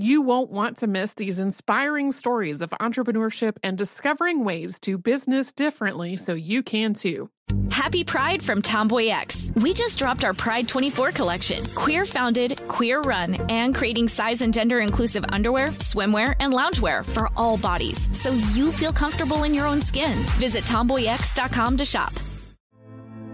You won't want to miss these inspiring stories of entrepreneurship and discovering ways to business differently so you can too. Happy Pride from Tomboy X. We just dropped our Pride 24 collection. Queer founded, queer run, and creating size and gender inclusive underwear, swimwear, and loungewear for all bodies so you feel comfortable in your own skin. Visit tomboyx.com to shop.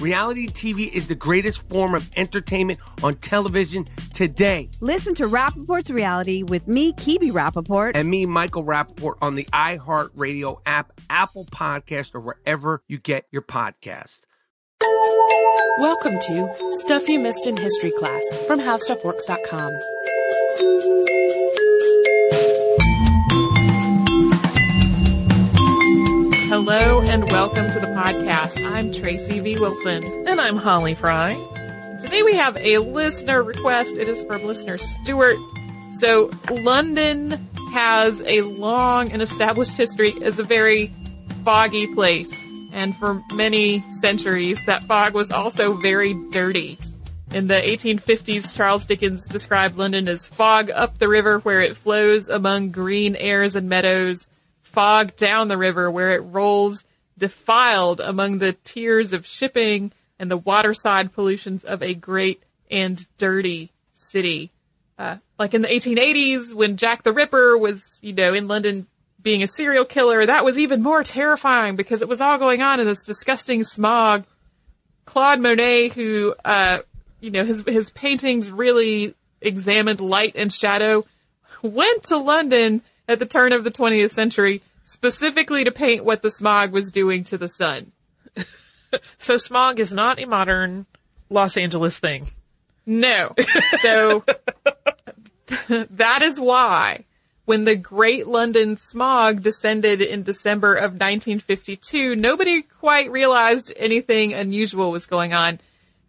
Reality TV is the greatest form of entertainment on television today. Listen to Rapaport's Reality with me, Kebby Rapaport. And me, Michael Rapaport, on the iHeartRadio app, Apple Podcast, or wherever you get your podcast. Welcome to Stuff You Missed in History Class from HowStuffWorks.com. Hello and welcome to the podcast. I'm Tracy V. Wilson. And I'm Holly Fry. Today we have a listener request. It is from listener Stuart. So, London has a long and established history as a very foggy place. And for many centuries, that fog was also very dirty. In the 1850s, Charles Dickens described London as fog up the river where it flows among green aits and meadows, fog down the river where it rolls defiled among the tiers of shipping and the waterside pollutions of a great and dirty city. Uh, like in the 1880s when Jack the Ripper was, you know, in London being a serial killer, that was even more terrifying because it was all going on in this disgusting smog. Claude Monet, who, uh, you know, his, his paintings really examined light and shadow, went to London at the turn of the 20th century specifically to paint what the smog was doing to the sun. So smog is not a modern Los Angeles thing. No. So that is why when the Great London Smog descended in December of 1952, nobody quite realized anything unusual was going on.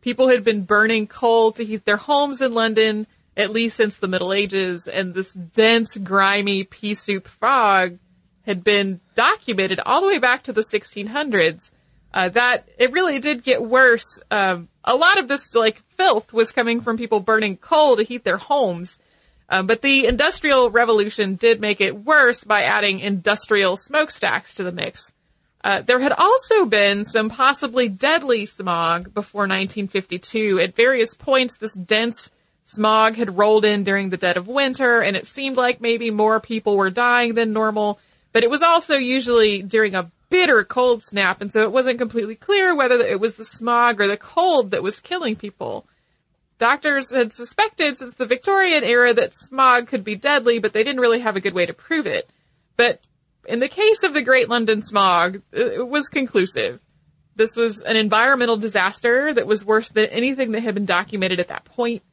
People had been burning coal to heat their homes in London at least since the Middle Ages, and this dense, grimy pea soup fog had been documented all the way back to the 1600s. Uh, that it really did get worse. Um, a lot of this like filth was coming from people burning coal to heat their homes. Um, but the industrial revolution did make it worse by adding industrial smokestacks to the mix. Uh, there had also been some possibly deadly smog before 1952. At various points, this dense smog had rolled in during the dead of winter, and it seemed like maybe more people were dying than normal. But it was also usually during a bitter cold snap, and so it wasn't completely clear whether it was the smog or the cold that was killing people. Doctors had suspected since the Victorian era that smog could be deadly, but they didn't really have a good way to prove it. But in the case of the Great London Smog, it was conclusive. This was an environmental disaster that was worse than anything that had been documented at that point.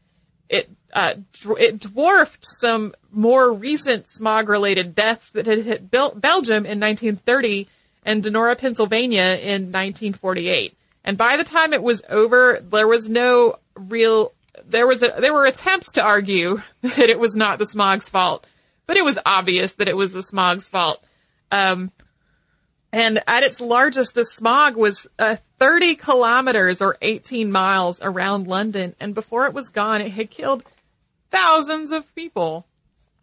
It uh, it dwarfed some more recent smog-related deaths that had hit Bel- Belgium in 1930 and Donora, Pennsylvania in 1948. And by the time it was over, there was no real there was a, there were attempts to argue that it was not the smog's fault, but it was obvious that it was the smog's fault. Um, and at its largest, the smog was uh, 30 kilometers or 18 miles around London, and before it was gone, it had killed thousands of people.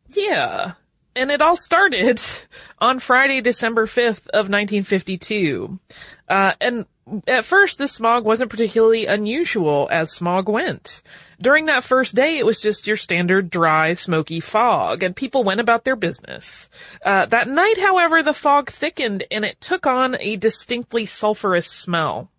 Yeah. And it all started on Friday, December 5th of 1952. Uh, and at first, the smog wasn't particularly unusual as smog went. During that first day, it was just your standard dry, smoky fog, and people went about their business. Uh, that night, however, the fog thickened and it took on a distinctly sulfurous smell.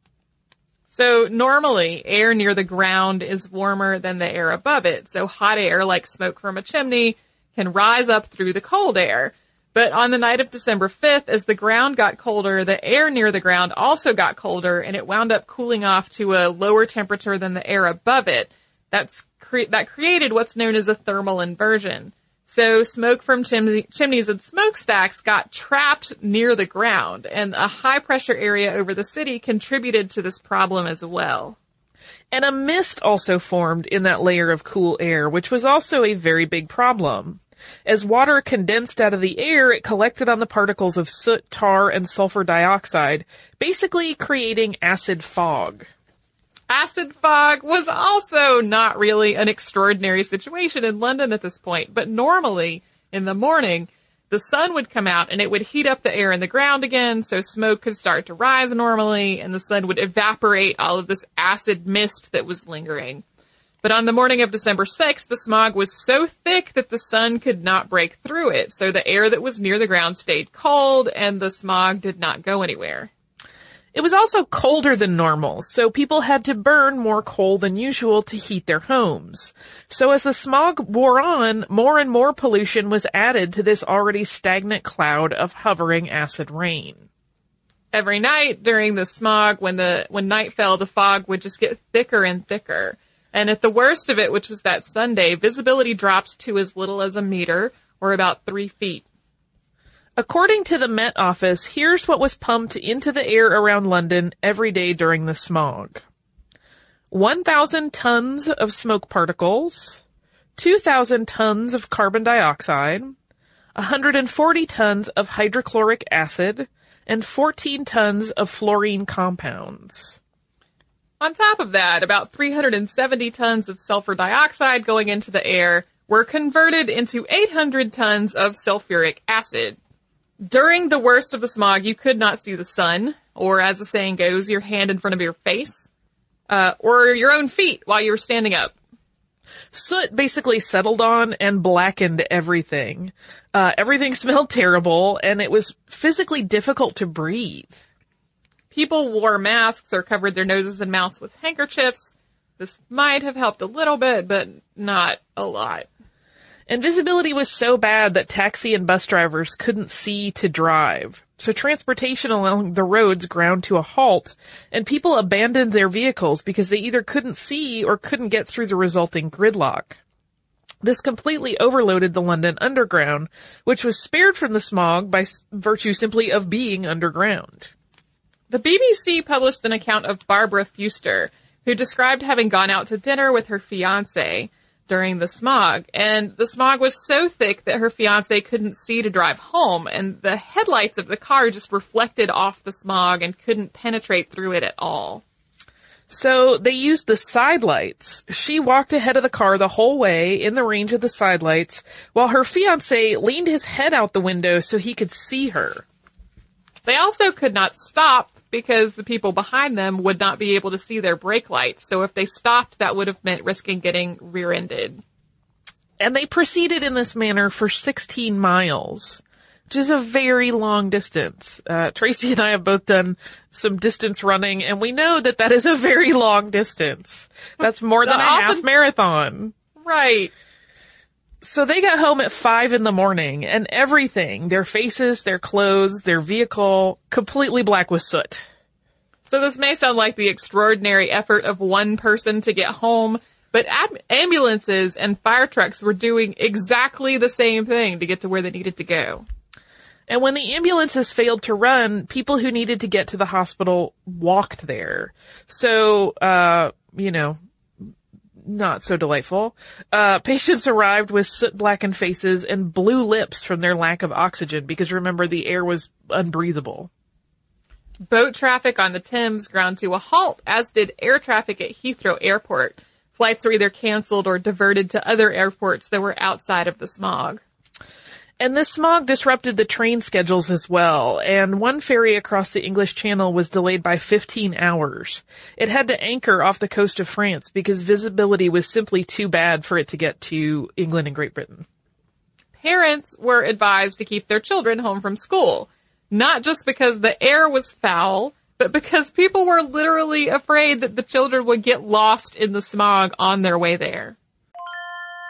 So normally air near the ground is warmer than the air above it. So hot air like smoke from a chimney can rise up through the cold air. But on the night of December 5th, as the ground got colder, the air near the ground also got colder and it wound up cooling off to a lower temperature than the air above it. That's cre- that created what's known as a thermal inversion. So smoke from chimney- chimneys and smokestacks got trapped near the ground and a high pressure area over the city contributed to this problem as well. And a mist also formed in that layer of cool air, which was also a very big problem. As water condensed out of the air, it collected on the particles of soot, tar, and sulfur dioxide, basically creating acid fog. Acid fog was also not really an extraordinary situation in London at this point, but normally in the morning, the sun would come out and it would heat up the air in the ground again, so smoke could start to rise normally, and the sun would evaporate all of this acid mist that was lingering. But on the morning of December 6th, the smog was so thick that the sun could not break through it, so the air that was near the ground stayed cold and the smog did not go anywhere. It was also colder than normal, so people had to burn more coal than usual to heat their homes. So as the smog wore on, more and more pollution was added to this already stagnant cloud of hovering acid rain. Every night during the smog, when the, when night fell, the fog would just get thicker and thicker. And at the worst of it, which was that Sunday, visibility dropped to as little as a meter, or about three feet. According to the Met Office, here's what was pumped into the air around London every day during the smog. 1,000 tons of smoke particles, 2,000 tons of carbon dioxide, 140 tons of hydrochloric acid, and 14 tons of fluorine compounds. On top of that, about 370 tons of sulfur dioxide going into the air were converted into 800 tons of sulfuric acid. During the worst of the smog, you could not see the sun, or as the saying goes, your hand in front of your face, uh, or your own feet while you were standing up. Soot basically settled on and blackened everything. Uh, everything smelled terrible, and it was physically difficult to breathe. People wore masks or covered their noses and mouths with handkerchiefs. This might have helped a little bit, but not a lot. And visibility was so bad that taxi and bus drivers couldn't see to drive. So transportation along the roads ground to a halt, and people abandoned their vehicles because they either couldn't see or couldn't get through the resulting gridlock. This completely overloaded the London Underground, which was spared from the smog by virtue simply of being underground. The BBC published an account of Barbara Fewster, who described having gone out to dinner with her fiance during the smog. And the smog was so thick that her fiance couldn't see to drive home, and the headlights of the car just reflected off the smog and couldn't penetrate through it at all. So they used the side lights. She walked ahead of the car the whole way in the range of the side lights, while her fiance leaned his head out the window so he could see her. They also could not stop because the people behind them would not be able to see their brake lights. So if they stopped, that would have meant risking getting rear-ended. And they proceeded in this manner for 16 miles, which is a very long distance. Uh, Tracy and I have both done some distance running, and we know that that is a very long distance. That's more than a Often- half marathon. Right. So they got home at five in the morning and everything, their faces, their clothes, their vehicle, completely black with soot. So this may sound like the extraordinary effort of one person to get home, but ab- ambulances and fire trucks were doing exactly the same thing to get to where they needed to go. And when the ambulances failed to run, people who needed to get to the hospital walked there. So, uh, you know, not so delightful. Uh, patients arrived with soot blackened faces and blue lips from their lack of oxygen because remember the air was unbreathable. Boat traffic on the Thames ground to a halt, as did air traffic at Heathrow Airport. Flights were either canceled or diverted to other airports that were outside of the smog. And this smog disrupted the train schedules as well, and one ferry across the English Channel was delayed by 15 hours. It had to anchor off the coast of France because visibility was simply too bad for it to get to England and Great Britain. Parents were advised to keep their children home from school, not just because the air was foul, but because people were literally afraid that the children would get lost in the smog on their way there.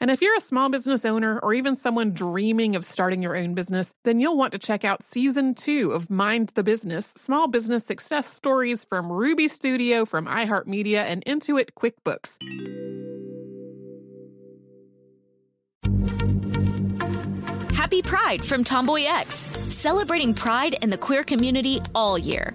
And if you're a small business owner or even someone dreaming of starting your own business, then you'll want to check out season two of Mind the Business Small Business Success Stories from Ruby Studio, from iHeartMedia, and Intuit QuickBooks. Happy Pride from Tomboy X, celebrating pride and the queer community all year.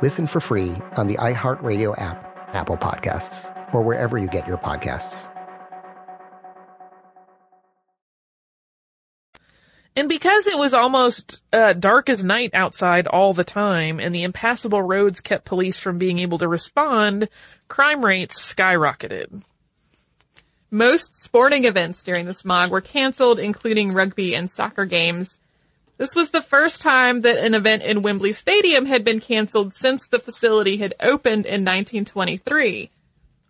Listen for free on the iHeartRadio app, Apple Podcasts, or wherever you get your podcasts. And because it was almost uh, dark as night outside all the time, and the impassable roads kept police from being able to respond, crime rates skyrocketed. Most sporting events during the smog were canceled, including rugby and soccer games. This was the first time that an event in Wembley Stadium had been canceled since the facility had opened in 1923.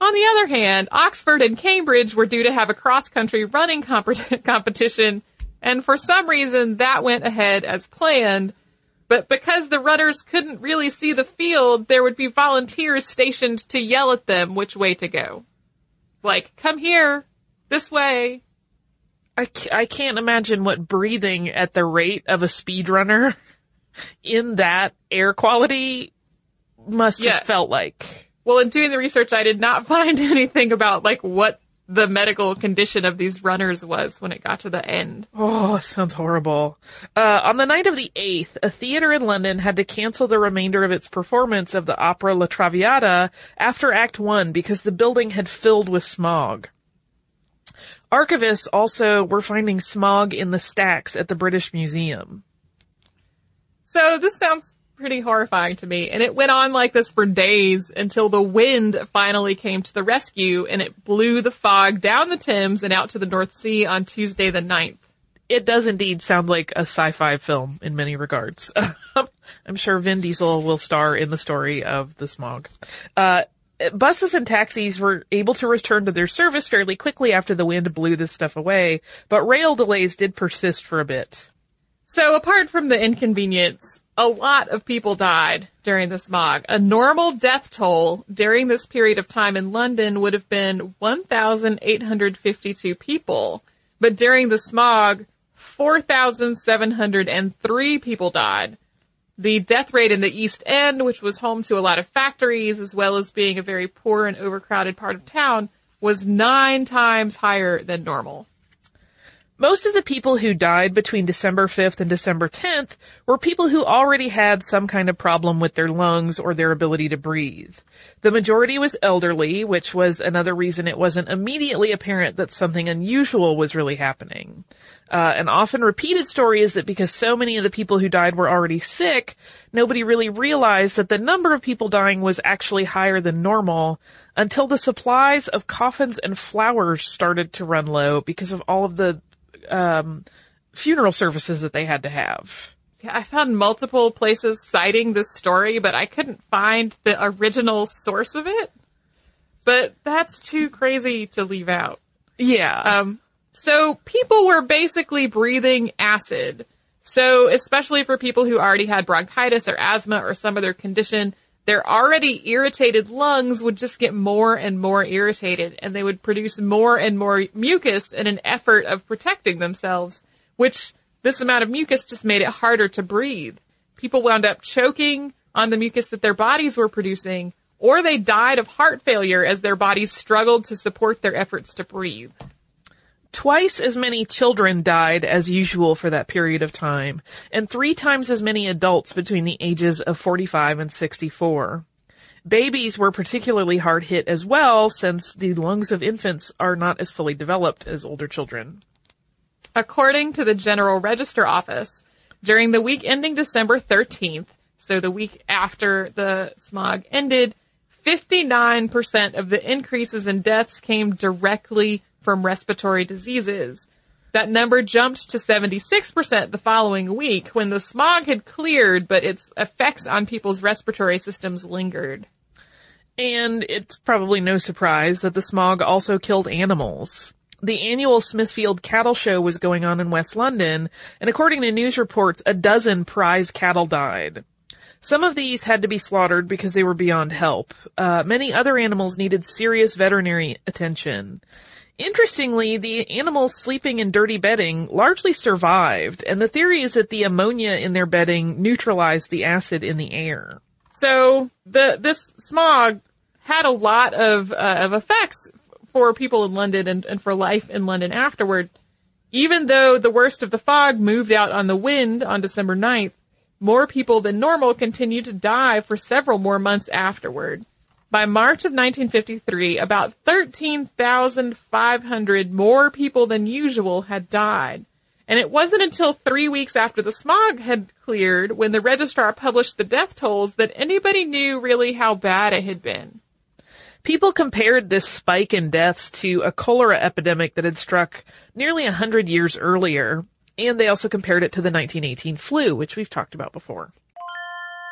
On the other hand, Oxford and Cambridge were due to have a cross-country running comp- competition, and for some reason that went ahead as planned. But because the runners couldn't really see the field, there would be volunteers stationed to yell at them which way to go. Like, come here, this way. I, I can't imagine what breathing at the rate of a speedrunner in that air quality must Yeah. have felt like. Well, in doing the research, I did not find anything about like what the medical condition of these runners was when it got to the end. Oh, sounds horrible. Uh, on the night of the 8th, a theater in London had to cancel the remainder of its performance of the opera La Traviata after Act 1 because the building had filled with smog. Archivists also were finding smog in the stacks at the British Museum. So this sounds pretty horrifying to me. And it went on like this for days until the wind finally came to the rescue and it blew the fog down the Thames and out to the North Sea on Tuesday the 9th. It does indeed sound like a sci-fi film in many regards. I'm sure Vin Diesel will star in the story of the smog. Uh, buses and taxis were able to return to their service fairly quickly after the wind blew this stuff away, but rail delays did persist for a bit. So apart from the inconvenience, a lot of people died during the smog. A normal death toll during this period of time in London would have been 1,852 people. But during the smog, 4,703 people died. The death rate in the East End, which was home to a lot of factories, as well as being a very poor and overcrowded part of town, was nine times higher than normal. Most of the people who died between December 5th and December 10th were people who already had some kind of problem with their lungs or their ability to breathe. The majority was elderly, which was another reason it wasn't immediately apparent that something unusual was really happening. Uh, an often repeated story is that because so many of the people who died were already sick, nobody really realized that the number of people dying was actually higher than normal until the supplies of coffins and flowers started to run low because of all of the um, funeral services that they had to have. Yeah, I found multiple places citing this story, but I couldn't find the original source of it. But that's too crazy to leave out. Yeah. Um, so people were basically breathing acid. So especially for people who already had bronchitis or asthma or some other condition, their already irritated lungs would just get more and more irritated and they would produce more and more mucus in an effort of protecting themselves, which this amount of mucus just made it harder to breathe. People wound up choking on the mucus that their bodies were producing, or they died of heart failure as their bodies struggled to support their efforts to breathe. Twice as many children died as usual for that period of time, and three times as many adults between the ages of 45 and 64. Babies were particularly hard hit as well, since the lungs of infants are not as fully developed as older children. According to the General Register Office, during the week ending December 13th, so the week after the smog ended, 59% of the increases in deaths came directly from respiratory diseases. That number jumped to 76% the following week when the smog had cleared, but its effects on people's respiratory systems lingered. And it's probably no surprise that the smog also killed animals. The annual Smithfield Cattle Show was going on in West London, and according to news reports, a dozen prize cattle died. Some of these had to be slaughtered because they were beyond help. Uh, many other animals needed serious veterinary attention. Interestingly, the animals sleeping in dirty bedding largely survived, and the theory is that the ammonia in their bedding neutralized the acid in the air. So the this smog had a lot of uh, of effects for people in London and, and for life in London afterward. Even though the worst of the fog moved out on the wind on December 9th, more people than normal continued to die for several more months afterward. By March of 1953, about 13,500 more people than usual had died. And it wasn't until three weeks after the smog had cleared when the registrar published the death tolls that anybody knew really how bad it had been. People compared this spike in deaths to a cholera epidemic that had struck nearly a hundred years earlier. And they also compared it to the 1918 flu, which we've talked about before.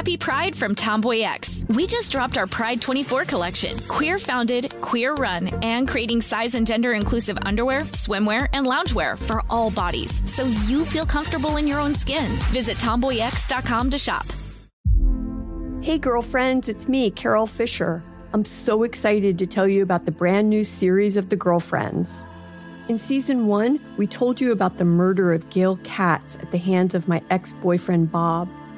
Happy Pride from Tomboy X. We just dropped our Pride 24 collection. Queer founded, queer run, and creating size and gender inclusive underwear, swimwear, and loungewear for all bodies so you feel comfortable in your own skin. Visit tomboyx.com to shop. Hey, girlfriends, it's me, Carol Fisher. I'm so excited to tell you about the brand new series of The Girlfriends. In season one, we told you about the murder of Gail Katz at the hands of my ex boyfriend, Bob.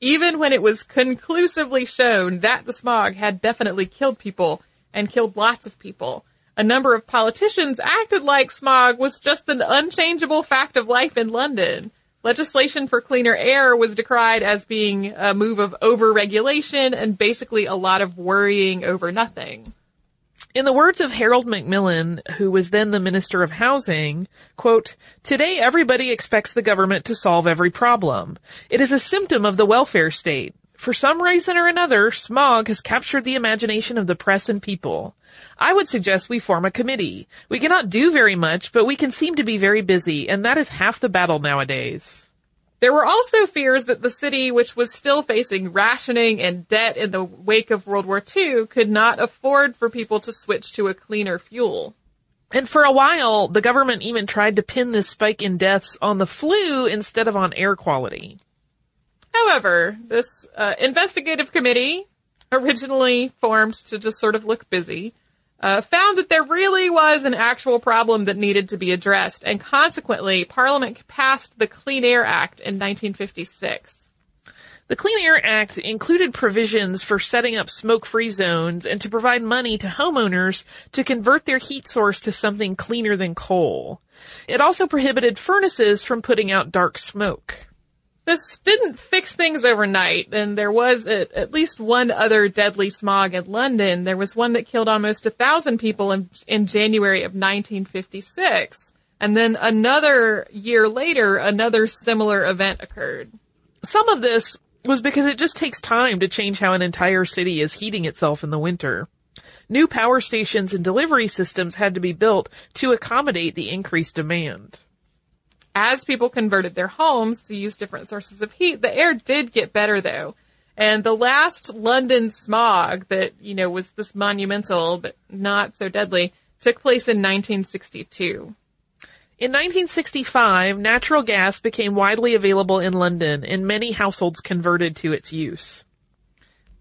Even when it was conclusively shown that the smog had definitely killed people and killed lots of people. A number of politicians acted like smog was just an unchangeable fact of life in London. Legislation for cleaner air was decried as being a move of overregulation and basically a lot of worrying over nothing. In the words of Harold Macmillan, who was then the Minister of Housing, quote, Today everybody expects the government to solve every problem. It is a symptom of the welfare state. For some reason or another, smog has captured the imagination of the press and people. I would suggest we form a committee. We cannot do very much, but we can seem to be very busy, and that is half the battle nowadays. There were also fears that the city, which was still facing rationing and debt in the wake of World War II, could not afford for people to switch to a cleaner fuel. And for a while, the government even tried to pin this spike in deaths on the flu instead of on air quality. However, this uh, investigative committee, originally formed to just sort of look busy, uh, found that there really was an actual problem that needed to be addressed, and consequently, Parliament passed the Clean Air Act in 1956. The Clean Air Act included provisions for setting up smoke-free zones and to provide money to homeowners to convert their heat source to something cleaner than coal. It also prohibited furnaces from putting out dark smoke. This didn't fix things overnight, and there was at, at least one other deadly smog in London. There was one that killed almost a thousand people in, in January of 1956. And then another year later, another similar event occurred. Some of this was because it just takes time to change how an entire city is heating itself in the winter. New power stations and delivery systems had to be built to accommodate the increased demand. As people converted their homes to use different sources of heat, the air did get better though. And the last London smog that, you know, was this monumental but not so deadly took place in 1962. In 1965, natural gas became widely available in London and many households converted to its use.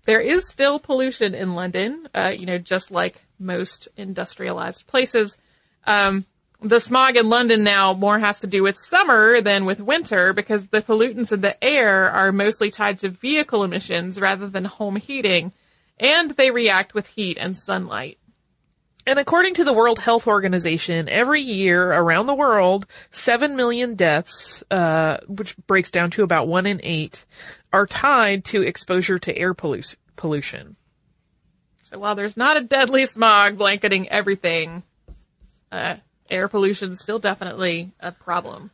There is still pollution in London, uh, you know, just like most industrialized places. Um, the smog in London now more has to do with summer than with winter because the pollutants in the air are mostly tied to vehicle emissions rather than home heating, and they react with heat and sunlight. And according to the World Health Organization, every year around the world, 7 million deaths, uh, which breaks down to about 1 in 8, are tied to exposure to air pollu- pollution. So while there's not a deadly smog blanketing everything, uh, air pollution is still definitely a problem.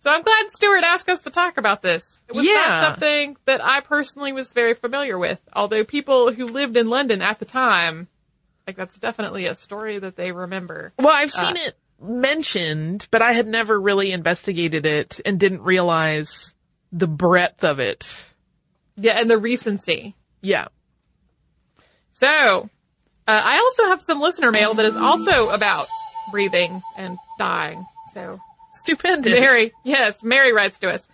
So I'm glad Stuart asked us to talk about this. It was Yeah. not something that I personally was very familiar with, although people who lived in London at the time, like that's definitely a story that they remember. Well, I've seen Uh, it mentioned, but I had never really investigated it and didn't realize the breadth of it. Yeah, and the recency. Yeah. So, uh, I also have some listener mail that is also about breathing and dying. So, stupendous. Mary, yes, Mary writes to us.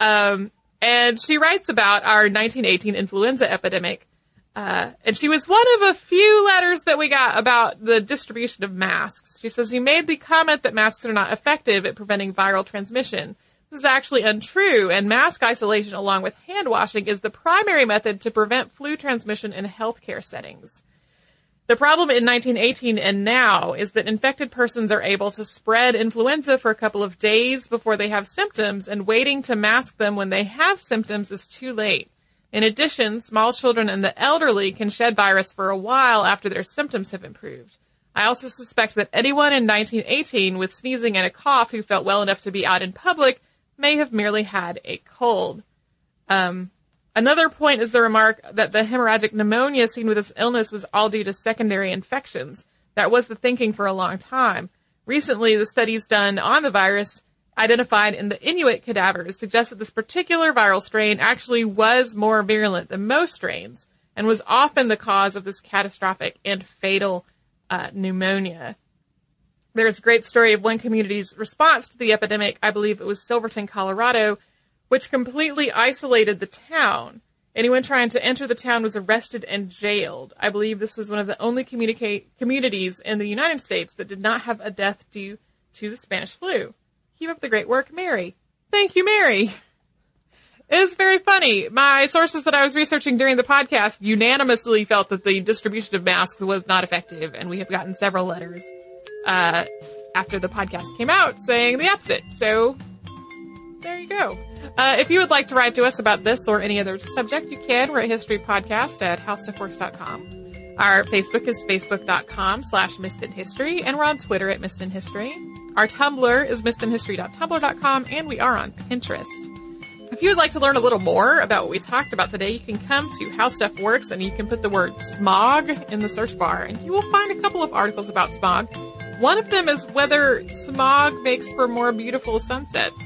Um, and she writes about our 1918 influenza epidemic. Uh, and she was one of a few letters that we got about the distribution of masks. She says, you made the comment that masks are not effective at preventing viral transmission. This is actually untrue, and mask isolation along with hand washing is the primary method to prevent flu transmission in healthcare settings. The problem in 1918 and now is that infected persons are able to spread influenza for a couple of days before they have symptoms, and waiting to mask them when they have symptoms is too late. In addition, small children and the elderly can shed virus for a while after their symptoms have improved. I also suspect that anyone in 1918 with sneezing and a cough who felt well enough to be out in public may have merely had a cold. Um, another point is the remark that the hemorrhagic pneumonia seen with this illness was all due to secondary infections. That was the thinking for a long time. Recently, the studies done on the virus identified in the Inuit cadavers suggest that this particular viral strain actually was more virulent than most strains and was often the cause of this catastrophic and fatal uh, pneumonia. There's a great story of one community's response to the epidemic. I believe it was Silverton, Colorado, which completely isolated the town. Anyone trying to enter the town was arrested and jailed. I believe this was one of the only communities in the United States that did not have a death due to the Spanish flu. Keep up the great work, Mary. Thank you, Mary. It's very funny. My sources that I was researching during the podcast unanimously felt that the distribution of masks was not effective, and we have gotten several letters uh, after the podcast came out saying the opposite. So there you go. Uh, if you would like to write to us about this or any other subject, you can. We're at History Podcast at HowStuffWorks.com. Our Facebook is Facebook.com slash History, and we're on Twitter at History. Our Tumblr is missedinhistory.tumblr.com, and we are on Pinterest. If you would like to learn a little more about what we talked about today, you can come to How Stuff Works and you can put the word smog in the search bar and you will find a couple of articles about smog. One of them is whether smog makes for more beautiful sunsets,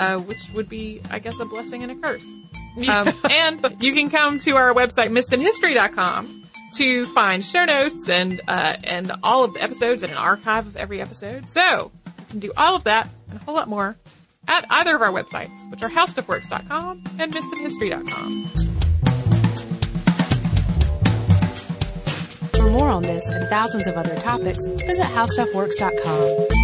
uh, which would be, I guess, a blessing and a curse. Um, and you can come to our website, missedinhistory.com to find show notes and, uh, and all of the episodes and an archive of every episode. So you can do all of that and a whole lot more at either of our websites, which are howstuffworks.com and missedinhistory.com. For more on this and thousands of other topics, visit howstuffworks.com.